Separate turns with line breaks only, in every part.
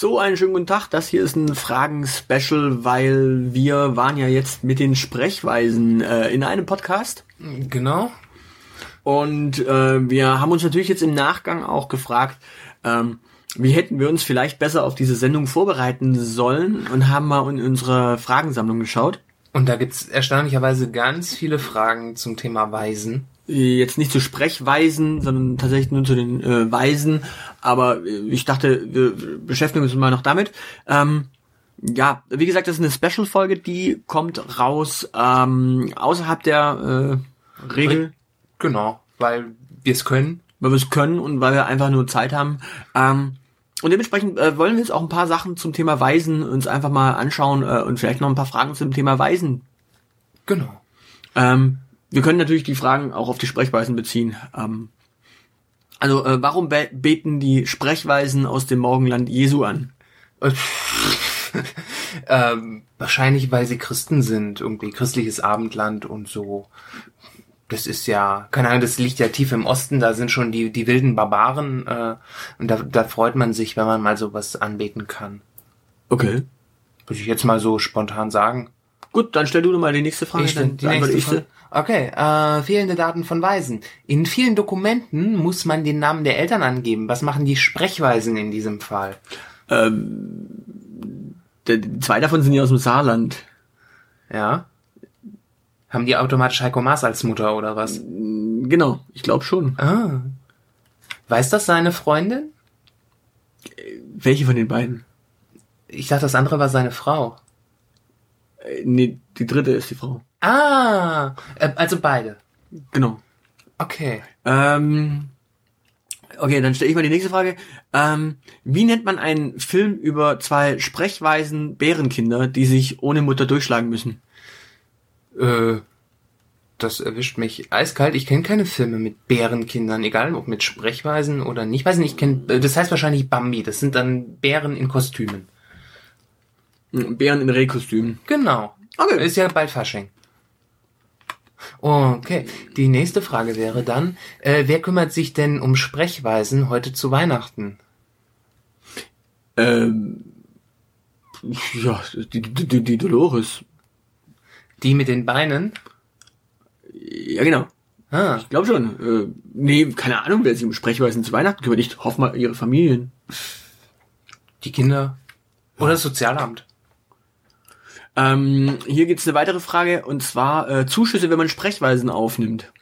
So, einen schönen guten Tag. Das hier ist ein Fragen-Special, weil wir waren ja jetzt mit den Sprechweisen äh, in einem Podcast.
Genau.
Und äh, wir haben uns natürlich jetzt im Nachgang auch gefragt, ähm, wie hätten wir uns vielleicht besser auf diese Sendung vorbereiten sollen und haben mal in unsere Fragensammlung geschaut.
Und da gibt's erstaunlicherweise ganz viele Fragen zum Thema Weisen.
Jetzt nicht zu Sprechweisen, sondern tatsächlich nur zu den äh, Weisen. Aber äh, ich dachte, wir beschäftigen uns mal noch damit. Ähm, ja, wie gesagt, das ist eine Special-Folge, die kommt raus ähm, außerhalb der äh, Regel.
Genau, weil wir es können.
Weil wir es können und weil wir einfach nur Zeit haben. Ähm, und dementsprechend äh, wollen wir jetzt auch ein paar Sachen zum Thema Weisen uns einfach mal anschauen äh, und vielleicht noch ein paar Fragen zum Thema Weisen.
Genau.
Ähm, wir können natürlich die Fragen auch auf die Sprechweisen beziehen. Ähm, also, äh, warum be beten die Sprechweisen aus dem Morgenland Jesu an?
ähm, wahrscheinlich, weil sie Christen sind, irgendwie christliches Abendland und so. Das ist ja, keine Ahnung, das liegt ja tief im Osten, da sind schon die, die wilden Barbaren äh, und da, da freut man sich, wenn man mal sowas anbeten kann.
Okay.
Würde ich jetzt mal so spontan sagen.
Gut, dann stell du mal die nächste Frage.
Ich,
dann
die nächste
ich
Frage. Okay, äh, fehlende Daten von Weisen. In vielen Dokumenten muss man den Namen der Eltern angeben. Was machen die Sprechweisen in diesem Fall?
Ähm, zwei davon sind ja aus dem Saarland.
Ja. Haben die automatisch Heiko Maas als Mutter oder was?
Genau, ich glaube schon.
Ah. Weiß das seine Freundin?
Welche von den beiden?
Ich dachte, das andere war seine Frau.
Äh, nee, die dritte ist die Frau.
Ah, äh, also beide.
Genau.
Okay.
Ähm, okay, dann stelle ich mal die nächste Frage. Ähm, wie nennt man einen Film über zwei sprechweisen Bärenkinder, die sich ohne Mutter durchschlagen müssen?
Äh, das erwischt mich eiskalt. Ich kenne keine Filme mit Bärenkindern, egal ob mit Sprechweisen oder nicht. Weiß nicht, ich kenne, das heißt wahrscheinlich Bambi. Das sind dann Bären in Kostümen.
Bären in Rehkostümen.
Genau.
Okay.
Ist ja bald Fasching. Okay, die nächste Frage wäre dann, äh, wer kümmert sich denn um Sprechweisen heute zu Weihnachten?
Ähm, ja, die, die, die, die Dolores.
Die mit den Beinen?
Ja, genau.
Ah,
Ich glaube schon. Äh, nee, keine Ahnung, wer sich um Sprechweisen zu Weihnachten kümmert. Ich hoffe mal ihre Familien.
die Kinder. Oder das Sozialamt.
Ähm, hier gibt's eine weitere Frage und zwar äh, Zuschüsse, wenn man Sprechweisen aufnimmt.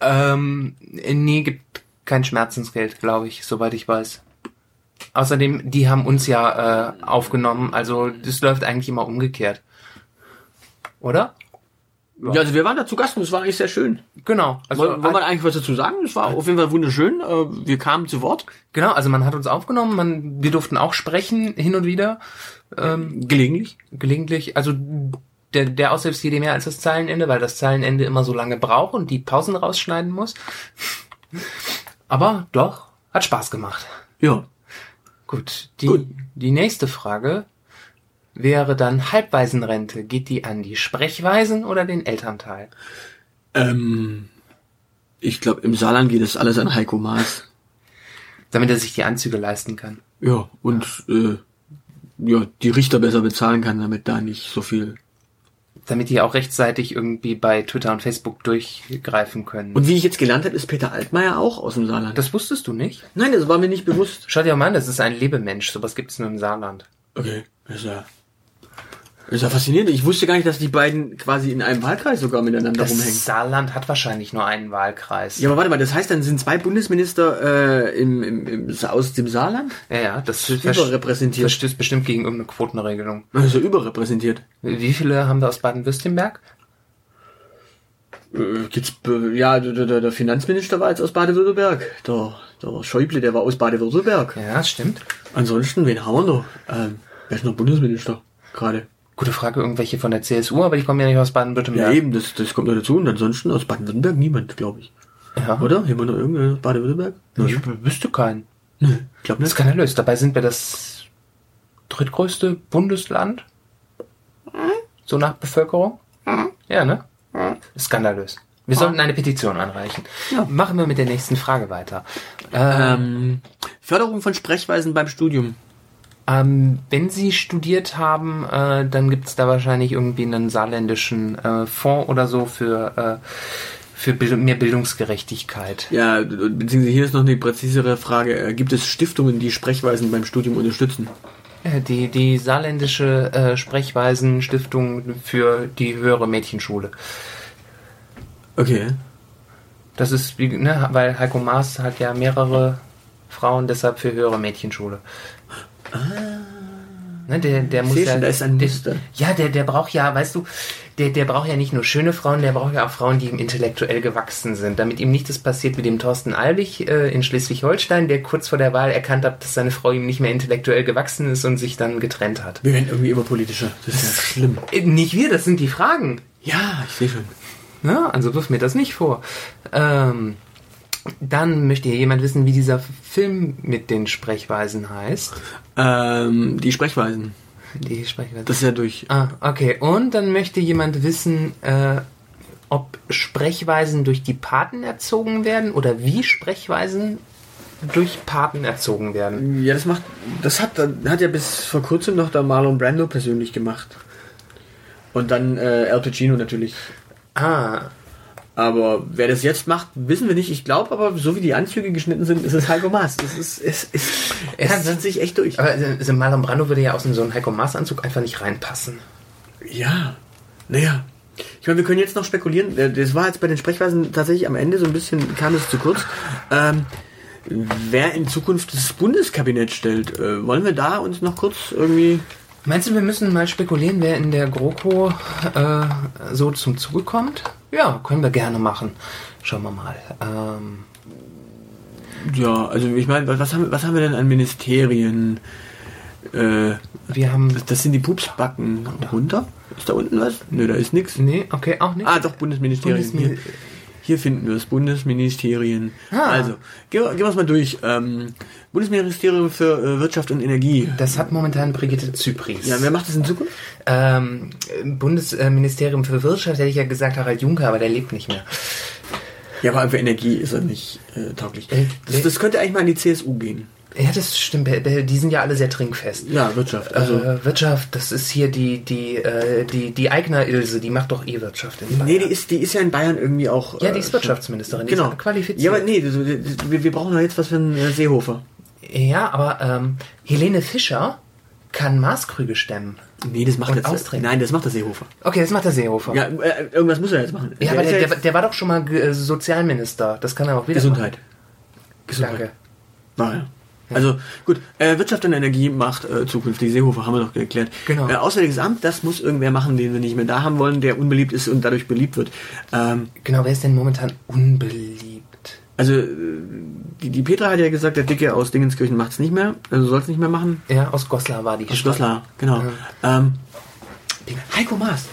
Ähm, nee, gibt kein Schmerzensgeld, glaube ich, soweit ich weiß. Außerdem, die haben uns ja äh, aufgenommen, also das läuft eigentlich immer umgekehrt. Oder?
Ja, also wir waren da zu Gast und es war eigentlich sehr schön.
Genau. Also,
Wollen, wollen wir eigentlich was dazu sagen? Es war auf jeden Fall wunderschön. Äh, wir kamen zu Wort.
genau, also man hat uns aufgenommen, man, wir durften auch sprechen hin und wieder. Ähm,
Gelegentlich.
gelegentlich, also der, der Aushilfs jede mehr als das Zeilenende, weil das Zeilenende immer so lange braucht und die Pausen rausschneiden muss. Aber doch, hat Spaß gemacht.
Ja.
Gut, die,
Gut.
die nächste Frage wäre dann Halbwaisenrente. Geht die an die Sprechweisen oder den Elternteil?
Ähm, ich glaube, im Saarland geht es alles an Heiko Maas.
Damit er sich die Anzüge leisten kann.
Ja, und äh, ja, die Richter besser bezahlen kann, damit da nicht so viel.
Damit die auch rechtzeitig irgendwie bei Twitter und Facebook durchgreifen können.
Und wie ich jetzt gelernt habe, ist Peter Altmaier auch aus dem Saarland.
das wusstest du nicht?
Nein, das war mir nicht bewusst.
Schau dir mal an, das ist ein Lebemensch. Sowas gibt es nur im Saarland.
Okay, ist ja, ist ja faszinierend. Ich wusste gar nicht, dass die beiden quasi in einem Wahlkreis sogar miteinander rumhängen.
Das Saarland hat wahrscheinlich nur einen Wahlkreis.
Ja, aber warte mal, das heißt, dann sind zwei Bundesminister äh, im, im, im, aus dem Saarland?
ja, ja das
Überrepräsentiert.
verstößt bestimmt gegen irgendeine Quotenregelung.
Also überrepräsentiert.
Wie viele haben wir aus Baden-Württemberg?
Äh, gibt's, ja, der, der, der Finanzminister war jetzt aus Baden-Württemberg. Der, der Schäuble, der war aus Baden-Württemberg.
Ja, das stimmt.
Ansonsten, wen haben wir noch? Ähm, wer ist noch Bundesminister? Gerade.
Gute Frage, irgendwelche von der CSU, aber die kommen ja nicht aus
Ja,
Baden-Württemberg.
eben, das, das kommt noch dazu. Und ansonsten aus Baden-Württemberg niemand, glaube ich.
Ja.
Oder? Irgendeinen aus Baden-Württemberg?
Ich wüsste keinen.
Nö, ich glaube
Das
nicht.
ist skandalös. Dabei sind wir das drittgrößte Bundesland. So nach Bevölkerung. Ja, ne? Skandalös. Wir sollten eine Petition anreichen.
Ja.
Machen wir mit der nächsten Frage weiter. Ähm,
Ähm, Förderung von Sprechweisen beim Studium.
Ähm, wenn Sie studiert haben, äh, dann gibt es da wahrscheinlich irgendwie einen saarländischen äh, Fonds oder so für, äh, für Bild mehr Bildungsgerechtigkeit.
Ja, beziehungsweise hier ist noch eine präzisere Frage. Äh, Gibt es Stiftungen, die Sprechweisen beim Studium unterstützen?
Äh, Die, die saarländische äh, Sprechweisen-Stiftung für die höhere Mädchenschule.
Okay.
Das ist, ne, weil Heiko Maas hat ja mehrere Frauen, deshalb für höhere Mädchenschule. Ne, der, der muss ja,
da ist ein
der,
Muster.
ja, der, der braucht ja, weißt du, der, der braucht ja nicht nur schöne Frauen, der braucht ja auch Frauen, die ihm intellektuell gewachsen sind, damit ihm nicht das passiert wie dem Thorsten Albig äh, in Schleswig-Holstein, der kurz vor der Wahl erkannt hat, dass seine Frau ihm nicht mehr intellektuell gewachsen ist und sich dann getrennt hat.
Wir werden irgendwie immer politischer. Das ist ja schlimm.
Äh, Nicht wir, das sind die Fragen.
Ja, ich sehe schon.
Ne? Also wirf mir das nicht vor. Ähm, dann möchte hier jemand wissen, wie dieser Film mit den Sprechweisen heißt.
Ähm, die Sprechweisen.
Die Sprechweisen.
Das ist ja durch.
ah, okay. Und dann möchte jemand wissen, äh, ob Sprechweisen durch die Paten erzogen werden oder wie Sprechweisen durch Paten erzogen werden.
Ja, das macht, das hat, hat ja bis vor kurzem noch der Marlon Brando persönlich gemacht. Und dann äh, Al Pacino natürlich.
Ah,
Aber wer das jetzt macht, wissen wir nicht. Ich glaube aber, so wie die Anzüge geschnitten sind, ist es Heiko Maas. Das ist, es, es, es
Ja,
zieht sich echt durch.
aber äh, so Marlon Brando würde ja aus so einen Heiko Maas Anzug einfach nicht reinpassen.
Ja, naja. Ich meine, wir können jetzt noch spekulieren. Äh, Das war jetzt bei den Sprechweisen tatsächlich am Ende so ein bisschen, kam es zu kurz. Ähm, wer in Zukunft das Bundeskabinett stellt, äh, wollen wir da uns noch kurz irgendwie.
Meinst du, wir müssen mal spekulieren, wer in der GroKo äh, so zum Zuge kommt? Ja, können wir gerne machen. Schauen wir mal. Ähm,
Ja, also ich meine, was, haben, was haben wir denn an Ministerien? Äh,
wir haben.
das sind die Pupsbacken runter. Ist da unten was? Nö, da ist nichts.
Nee, okay, auch nicht.
Ah, doch, Bundesministerien.
Bundesmi-
hier, hier finden wir es. Bundesministerien.
Ah.
Also, gehen wir, es mal durch. Ähm, Bundesministerium für äh, Wirtschaft und Energie.
Das hat momentan Brigitte Zypries.
Ja, wer macht das in Zukunft?
ähm, Bundesministerium für Wirtschaft hätte ich ja gesagt Harald Juncker, aber der lebt nicht mehr.
Ja, aber für Energie ist er nicht äh, tauglich.
Äh,
Das, das könnte eigentlich mal in die CSU gehen.
Ja, das stimmt. äh, Die sind ja alle sehr trinkfest.
Ja, Wirtschaft. Also,
äh, Wirtschaft, das ist hier die die äh, die die Eigner Ilse, die macht doch eh Wirtschaft in Bayern.
nee, die ist, die ist ja in Bayern irgendwie auch.
ja,
äh,
die ist Wirtschaftsministerin, die
Genau.
ist qualifiziert.
Ja, aber nee, wir, wir brauchen doch jetzt was für einen äh, Seehofer.
Ja, aber ähm, Helene Fischer kann Maßkrüge stemmen.
Nee, das macht
Und
jetzt.
austrinken.
Nein, das macht der Seehofer.
Okay, das macht der Seehofer.
Ja, äh, irgendwas muss er jetzt machen.
Ja, aber
ist
der,
ja
der, der war doch schon mal äh, Sozialminister. Das kann er auch wieder
Gesundheit.
machen.
Gesundheit.
Danke.
War Also gut, äh, Wirtschaft und Energie macht äh, zukünftig Seehofer, haben wir doch geklärt.
Genau.
Äh, Auswärtiges Amt, das muss irgendwer machen, den wir nicht mehr da haben wollen, der unbeliebt ist und dadurch beliebt wird. Ähm,
Genau, wer ist denn momentan unbeliebt?
also äh, die, die Petra hat ja gesagt, der Dicke aus Dingenskirchen macht's nicht mehr, also soll es nicht mehr machen.
Ja, aus Goslar war die.
Aus Goslar, genau. Ähm, Heiko Maas.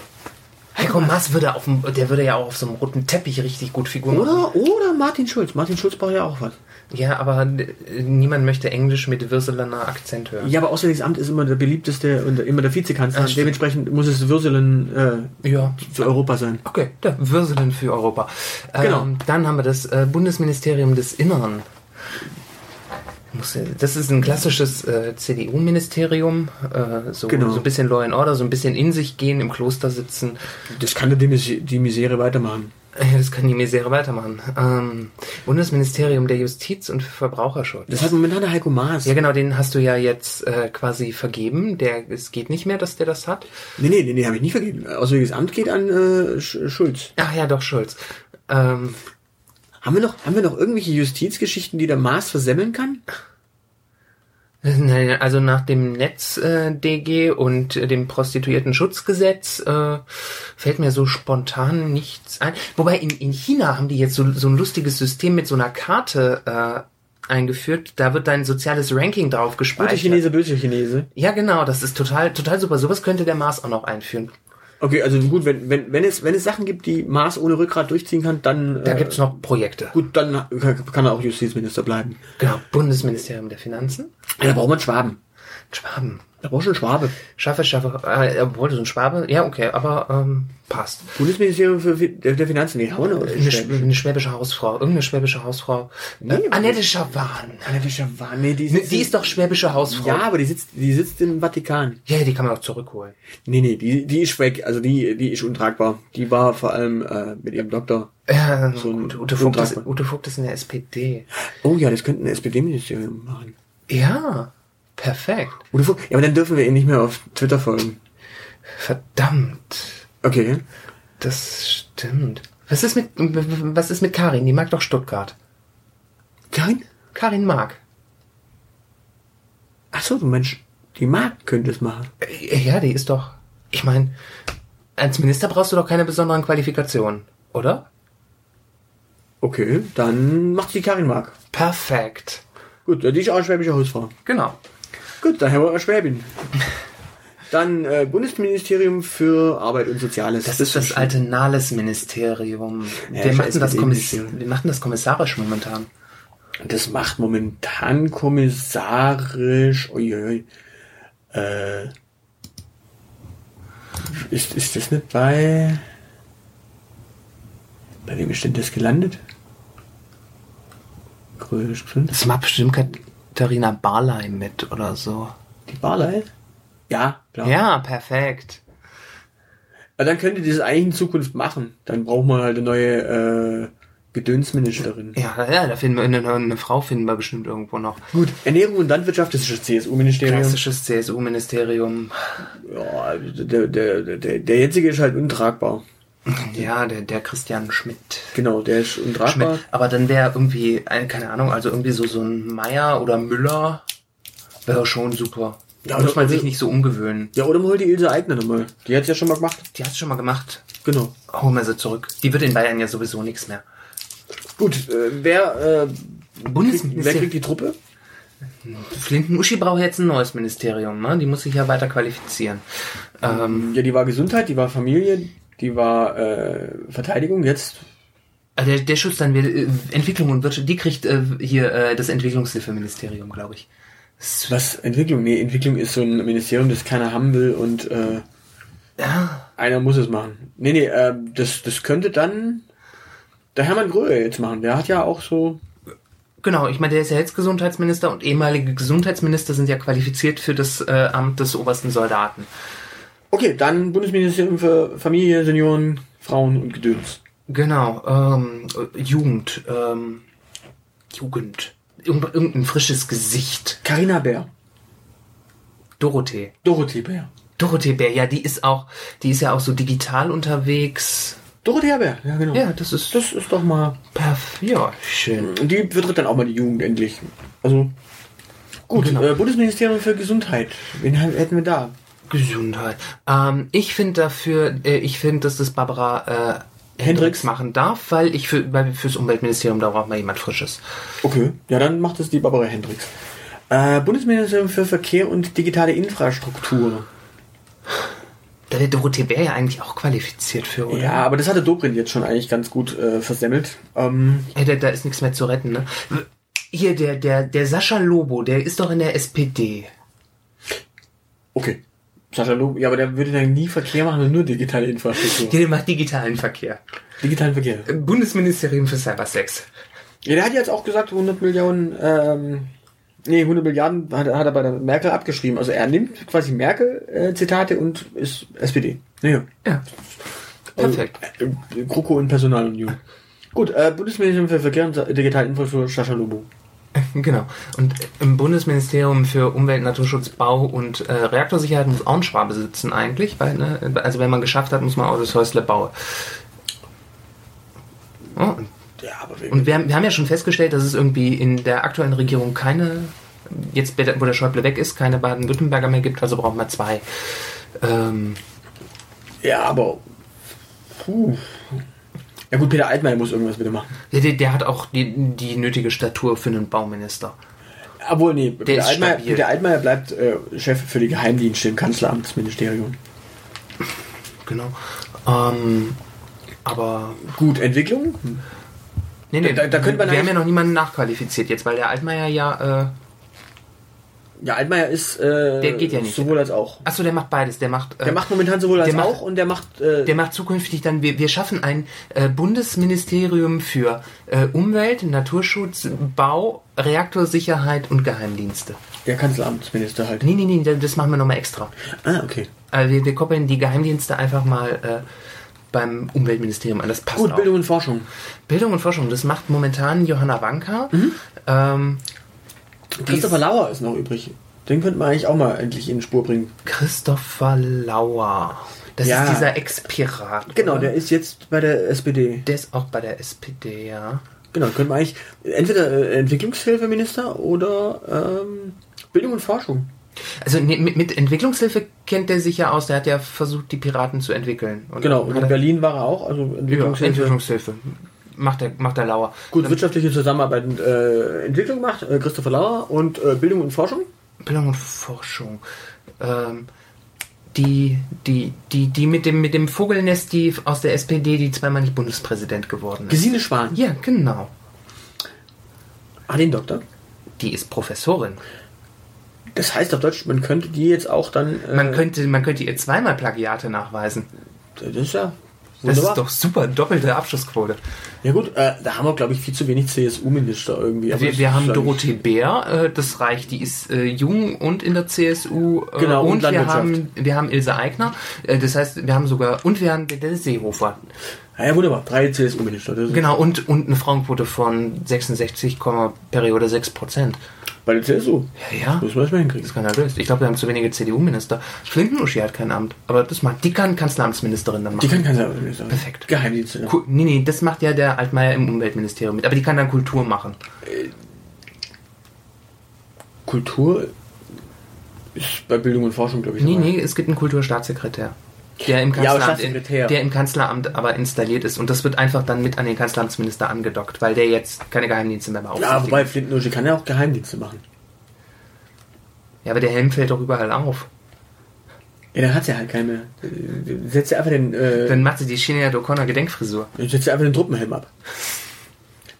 Heiko Maas würde auf dem, der würde ja auch auf so einem roten Teppich richtig gut Figur machen.
Oder, oder Martin Schulz. Martin Schulz braucht ja auch was.
Ja, aber äh, niemand möchte Englisch mit Würselener Akzent hören.
Ja, aber Auswärtiges Amt ist immer der beliebteste und immer der Vizekanzler.
Stimmt.
Dementsprechend muss es Würselen äh,
Ja.
für Europa sein.
Okay, der Würselen für Europa.
Genau.
Ähm, dann haben wir das äh, Bundesministerium des Innern. Äh, Das ist ein klassisches äh, CDU-Ministerium. Äh, so,
Genau.
so ein bisschen Law and Order, so ein bisschen in sich gehen, im Kloster sitzen.
Das kann die, Mis die Misere weitermachen.
Äh, Das kann die Misere weitermachen. Ähm, Bundesministerium der Justiz und Verbraucherschutz.
Das hat momentan der Heiko Maas.
ja, genau, den hast du ja jetzt äh, quasi vergeben. Der, es geht nicht mehr, dass der das hat.
Nee, nee, nee, nee habe ich nicht vergeben. Auswärtiges Amt geht an äh, Sch Schulz.
Ach ja, doch, Schulz. Ähm,
Haben wir, noch, haben wir noch irgendwelche Justizgeschichten, die der Maas versemmeln kann?
Nein, also nach dem Netz-DG und äh, dem Prostituierten-Schutzgesetz äh, fällt mir so spontan nichts ein. Wobei in, in China haben die jetzt so, so ein lustiges System mit so einer Karte äh, eingeführt. Da wird dein soziales Ranking drauf gespeichert.
Chinese, böse Chinese.
Ja, genau, das ist total, total super. Sowas könnte der Mars auch noch einführen.
Okay, also gut, wenn, wenn, wenn, es, wenn es Sachen gibt, die Maas ohne Rückgrat durchziehen kann, dann...
Da
äh,
gibt's noch Projekte.
Gut, dann kann er auch Justizminister bleiben.
Genau, Bundesministerium der Finanzen.
Ja, da braucht man Schwaben.
Schwaben.
Da brauchst du einen Schwabe.
Schaffe, schaffe, äh, er wollte so ein Schwabe. Ja, okay, aber ähm, passt.
Bundesministerium für der der Finanzen, haben wir noch.
Eine, Sch- eine schwäbische Hausfrau, irgendeine schwäbische Hausfrau.
Nee,
äh, Annette Schawan.
Annette Schawan, nee, die, sitzt
Die ist doch schwäbische Hausfrau.
Ja, aber die sitzt, die sitzt im Vatikan.
ja, die kann man auch zurückholen.
Nee, nee, die, die ist weg. Also die, die ist untragbar. Die war vor allem äh, mit ihrem Doktor.
Ja,
So ein
Ute, Vogt ist. Ute Vogt ist in der SPD.
Oh ja, das könnte ein SPD-Ministerium machen.
Ja, perfekt.
Oder Fu- ja, aber dann dürfen wir ihr nicht mehr auf Twitter folgen.
Verdammt.
Okay.
Das stimmt. Was ist mit, was ist mit Karin? Die mag doch Stuttgart.
Karin?
Karin mag.
Ach so, du Mensch, die Markt könnte es machen.
Äh, Ja, die ist doch. Ich meine, als Minister brauchst du doch keine besonderen Qualifikationen, oder?
Okay, dann macht die Karin Mark.
Perfekt.
Gut, die ist auch eine schwäbische Hausfrau.
Genau.
Gut, dann haben wir Schwäbin. Dann äh, Bundesministerium für Arbeit und Soziales.
Das ist das alte Nahles-Ministerium.
Ja,
wir, machen das wir machen das kommissarisch momentan.
Das macht momentan kommissarisch. Uiuiui. Äh, ist, ist das nicht bei. Bei wem ist denn das gelandet?
Das macht bestimmt Katharina Barley mit oder so.
Die Barley? Ja, klar.
Ja, perfekt.
Aber dann könnte die das eigentlich in Zukunft machen. Dann braucht man halt eine neue äh, Gedönsministerin.
Ja, ja, da finden wir eine, eine Frau finden wir bestimmt irgendwo noch.
Gut, Ernährung und Landwirtschaft, das ist das CSU-Ministerium.
Klassisches CSU-Ministerium.
Ja, der, der, der, der jetzige ist halt untragbar.
Ja, der, der Christian Schmidt.
Genau, der ist untragbar.
Schmidt. Aber dann wäre irgendwie, ein, keine Ahnung, also irgendwie so, so ein Meier oder Müller wäre schon super. Da
Ja,
muss man sich nicht so umgewöhnen.
Ja, oder man holt die Ilse Aigner nochmal. Die hat's ja schon mal gemacht.
Die hat's schon mal gemacht.
Genau.
Holen wir sie zurück. Die wird in Bayern ja sowieso nichts mehr.
Gut, äh, wer, äh, kriegt, wer
Bundesminister
kriegt die Truppe?
Flinten-Uschi braucht jetzt ein neues Ministerium, ne? Die muss sich ja weiter qualifizieren. Ähm,
Ja, die war Gesundheit, die war Familie, die war äh, Verteidigung. Jetzt,
äh, der, der Schutz dann wird, äh, Entwicklung und Wirtschaft, die kriegt äh, hier äh, das Entwicklungshilfeministerium, glaube ich.
Was? Entwicklung? Nee, Entwicklung ist so ein Ministerium, das keiner haben will und äh,
Ja,
einer muss es machen. Nee, nee, äh, das, das könnte dann der Hermann Gröhe jetzt machen. Der hat ja auch so
Genau, ich meine, der ist ja jetzt Gesundheitsminister und ehemalige Gesundheitsminister sind ja qualifiziert für das äh, Amt des obersten Soldaten.
Okay, dann Bundesministerium für Familie, Senioren, Frauen und Gedöns.
Genau, ähm, äh, Jugend, ähm, Jugend, Irgend, irgendein frisches Gesicht.
Carina Bär.
Dorothee.
Dorothee Bär.
Dorothee Bär, ja, die ist auch, die ist ja auch so digital unterwegs.
Dorothea Bär, ja genau.
Ja, das ist
Das ist doch mal.
perf ja, schön.
Und die vertritt dann auch mal die Jugend endlich. Also. Gut,
Genau.
äh, Bundesministerium für Gesundheit. Wen hätten wir da?
Gesundheit. Ähm, ich finde dafür, äh, ich finde, dass das Barbara äh, Hendricks machen darf, weil ich für, weil fürs Umweltministerium da braucht man jemand Frisches.
Okay, ja, dann macht es die Barbara Hendricks. Äh, Bundesministerium für Verkehr und digitale Infrastruktur.
Da wäre Dorothee Bär ja eigentlich auch qualifiziert für, oder?
Ja, aber das hatte Dobrindt jetzt schon eigentlich ganz gut äh, versemmelt. Ähm,
Ey, da, da ist nichts mehr zu retten, ne? Hier, der, der, der Sascha Lobo, der ist doch in der SPD.
Sascha Lob, ja, aber der würde dann nie Verkehr machen nur digitale Infrastruktur.
Der macht digitalen Verkehr.
Digitalen Verkehr.
Bundesministerium für Cybersex.
Ja, der hat jetzt auch gesagt, 100 Millionen, ähm, nee, 100 Milliarden hat, hat er bei der Merkel abgeschrieben. Also er nimmt quasi Merkel-Zitate und ist SPD. Naja.
Ja. Perfekt.
Also, äh, GroKo und Personalunion. Gut, äh, Bundesministerium für Verkehr und digitale Infrastruktur, Sascha Lobo.
Genau. Und im Bundesministerium für Umwelt, Naturschutz, Bau und äh, Reaktorsicherheit muss auch ein Schwabe sitzen eigentlich, weil, ne, also wenn man geschafft hat, muss man auch das Häusle bauen. Oh, und
Ja, aber wer-
und wir haben, wir haben ja schon festgestellt, dass es irgendwie in der aktuellen Regierung keine, jetzt wo der Schäuble weg ist, keine Baden-Württemberger mehr gibt, also brauchen wir zwei. Ähm,
ja, aber, puh. Ja gut, Peter Altmaier muss irgendwas wieder machen.
der, der- der hat auch die, die nötige Statur für einen Bauminister.
Obwohl, nee, Peter
ist
Altmaier,
stabil.
Peter Altmaier bleibt äh, Chef für die Geheimdienste im Kanzleramtsministerium.
Genau. Ähm, aber
Gut, Entwicklung?
Nee, nee,
Da- da könnte man
wir haben ja noch niemanden nachqualifiziert jetzt, weil der Altmaier ja,
Ja, Altmaier ist äh,
Der geht ja nicht.
sowohl als auch.
Achso, der macht beides. Der macht, äh,
Der macht momentan sowohl als
der macht-
auch und der macht äh,
der macht zukünftig dann, wir, wir schaffen ein äh, Bundesministerium für äh, Umwelt, Naturschutz, Bau, Reaktorsicherheit und Geheimdienste.
der Kanzleramtsminister halt.
Nee, nee, nee, das machen wir nochmal extra.
Ah, okay.
Also wir, wir koppeln die Geheimdienste einfach mal äh, beim Umweltministerium an. Das passt
Gut,
auch.
Bildung und Forschung.
Bildung und Forschung, das macht momentan Johanna Wanka.
Mhm.
Ähm,
Christopher Lauer ist noch übrig. Den könnte man eigentlich auch mal endlich in die Spur bringen.
Christopher Lauer. Das
Ja.
ist dieser Ex-Pirat.
Genau,
oder?
der ist jetzt bei der SPD.
der ist auch bei der SPD, ja.
Genau, könnte man eigentlich entweder äh, Entwicklungshilfeminister oder ähm, Bildung und Forschung.
Also ne, mit, mit Entwicklungshilfe kennt er sich ja aus. Der hat ja versucht, die Piraten zu entwickeln. Und
Genau, und in
er,
Berlin war er auch, also
ja,
Entwicklungshilfe.
Macht der, macht der Lauer.
Gut, wirtschaftliche Zusammenarbeit und äh, Entwicklung macht äh, Christopher Lauer und äh, Bildung und Forschung.
Bildung und Forschung. Ähm, die, die, die, die mit dem, mit dem Vogelnest, die aus der SPD, die zweimal nicht Bundespräsident geworden ist.
Gesine Schwan.
Ja, genau.
Ah, den Doktor.
Die ist Professorin.
Das heißt auf Deutsch, man könnte die jetzt auch dann. Äh,
Man könnte, man könnte ihr zweimal Plagiate nachweisen.
Das ist ja.
Das
Wunderbar.
ist doch super, doppelte Abschlussquote.
Ja gut, äh, da haben wir, glaube ich, viel zu wenig CSU-Minister irgendwie.
Wir,
das
wir haben Dorothee Bär, äh, das reicht, die ist äh, jung und in der CSU. Äh,
Genau, und
und wir haben, wir haben Ilse Aigner, äh, das heißt, wir haben sogar, und wir haben den Seehofer.
Ja, ja, wunderbar. Drei CSU-Minister. Das ist
Genau, und, und eine Frauenquote von 66, Periode 6 Prozent.
Bei der CSU.
Ja, ja.
Müssen wir erstmal hinkriegen.
Das ist skandalös. Ich glaube, wir haben zu wenige CDU-Minister. Flinkenuschi hat kein Amt, aber das macht, die kann Kanzleramtsministerin dann
Die
machen.
kann Kanzleramtsminister.
Perfekt.
Geheimdienste.
Ku- Nee, nee, das macht ja der Altmaier im Umweltministerium mit, aber die kann dann Kultur machen.
Kultur ist bei Bildung und Forschung, glaube ich.
Nee,
dabei.
nee, es gibt einen Kulturstaatssekretär. Der im,
Ja,
Kanzleramt,
Staatssekretär.
der im Kanzleramt aber installiert ist. Und das wird einfach dann mit an den Kanzleramtsminister angedockt, weil der jetzt keine Geheimdienste mehr
Ja,
beaufsichtigt.
wobei Flintenuschi kann ja auch Geheimdienste machen.
ja, aber der Helm fällt doch überall auf.
Ja, dann hat sie halt keine. äh, Setzt sie einfach den. Äh,
Dann macht sie die Sinead O'Connor Gedenkfrisur.
Dann setzt ihr einfach den Truppenhelm ab.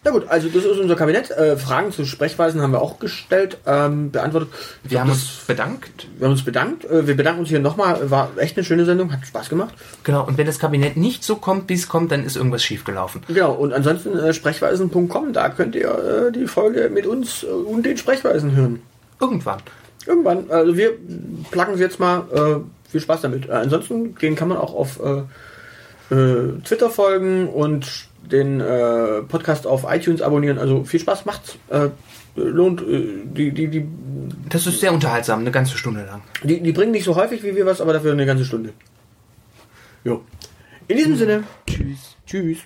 Na gut, also das ist unser Kabinett. Äh, Fragen zu Sprechweisen haben wir auch gestellt, ähm, beantwortet.
Wir
glaub,
haben uns bedankt.
wir haben uns bedankt. Äh, wir bedanken uns hier nochmal. War echt eine schöne Sendung, hat Spaß gemacht.
Genau, und wenn das Kabinett nicht so kommt, wie es kommt, dann ist irgendwas schiefgelaufen.
Genau, und ansonsten äh, sprechweisen.com, da könnt ihr äh, die Folge mit uns äh, und den Sprechweisen hören.
Irgendwann.
Irgendwann. Also wir placken sie jetzt mal. Äh, viel Spaß damit. Ansonsten, den kann man auch auf Twitter folgen und den äh, Podcast auf iTunes abonnieren. Also viel Spaß macht's. Äh, lohnt. Äh, die, die, die,
Das ist sehr unterhaltsam, eine ganze Stunde lang.
die, die bringen nicht so häufig wie wir was, aber dafür eine ganze Stunde. Jo. In diesem Sinne.
Tschüss.
Tschüss.